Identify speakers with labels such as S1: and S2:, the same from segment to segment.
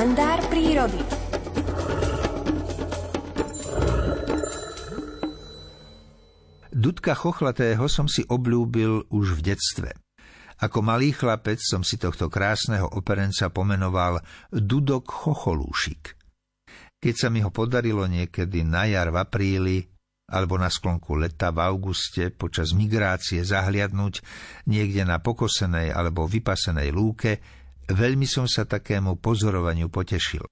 S1: kalendár prírody. Dudka chochlatého som si obľúbil už v detstve. Ako malý chlapec som si tohto krásneho operenca pomenoval Dudok Chocholúšik. Keď sa mi ho podarilo niekedy na jar v apríli alebo na sklonku leta v auguste počas migrácie zahliadnúť niekde na pokosenej alebo vypasenej lúke, Veľmi som sa takému pozorovaniu potešil.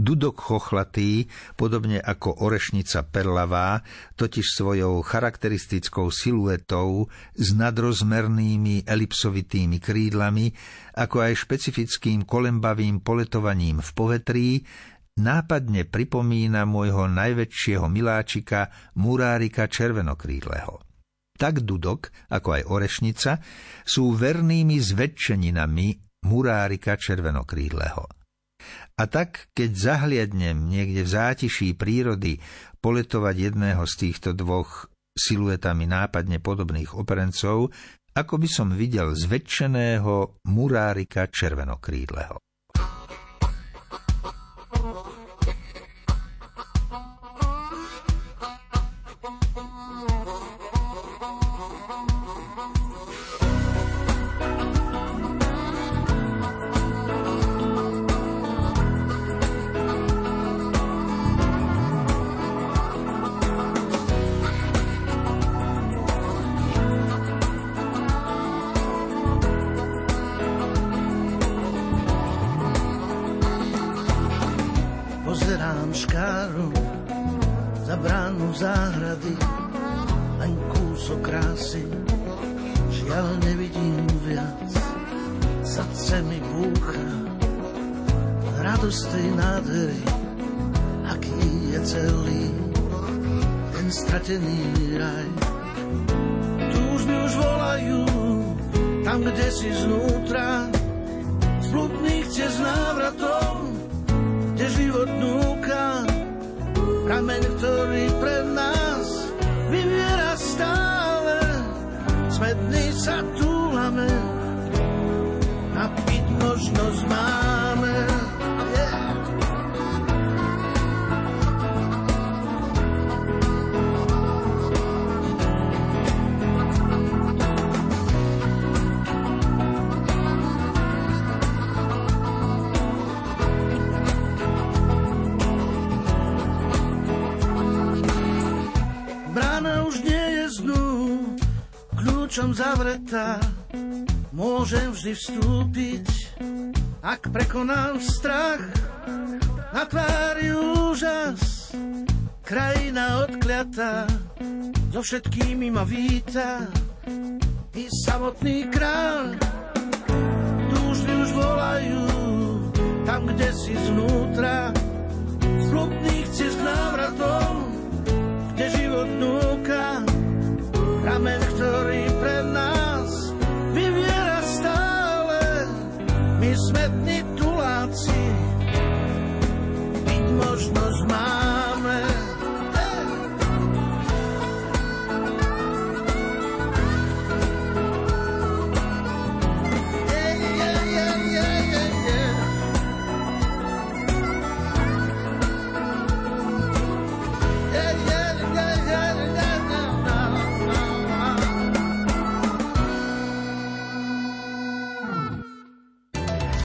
S1: Dudok chochlatý, podobne ako orešnica perlavá, totiž svojou charakteristickou siluetou s nadrozmernými elipsovitými krídlami, ako aj špecifickým kolembavým poletovaním v povetrí, nápadne pripomína môjho najväčšieho miláčika, murárika červenokrídleho. Tak dudok, ako aj orešnica, sú vernými zväčšeninami murárika červenokrídleho. A tak, keď zahliadnem niekde v zátiší prírody poletovať jedného z týchto dvoch siluetami nápadne podobných operencov, ako by som videl zväčšeného murárika červenokrídleho.
S2: Škáru za bránu záhrady, len kúsok krásy, žiaľ nevidím viac. Srdce mi búcha, radosť tej nádhery, aký je celý ten stratený raj. Túžby už volajú, tam, kde si znútra, z bludných cez návratom, prameň, ktorý pre nás vyviera stále. Smetný sa túlame, napiť možnosť máme. Kľúčom zavretá, môžem vždy vstúpiť, ak prekonám strach. Na tvári úžas, krajina odkliatá, so všetkými ma víta, i samotný kráľ. Mi smetni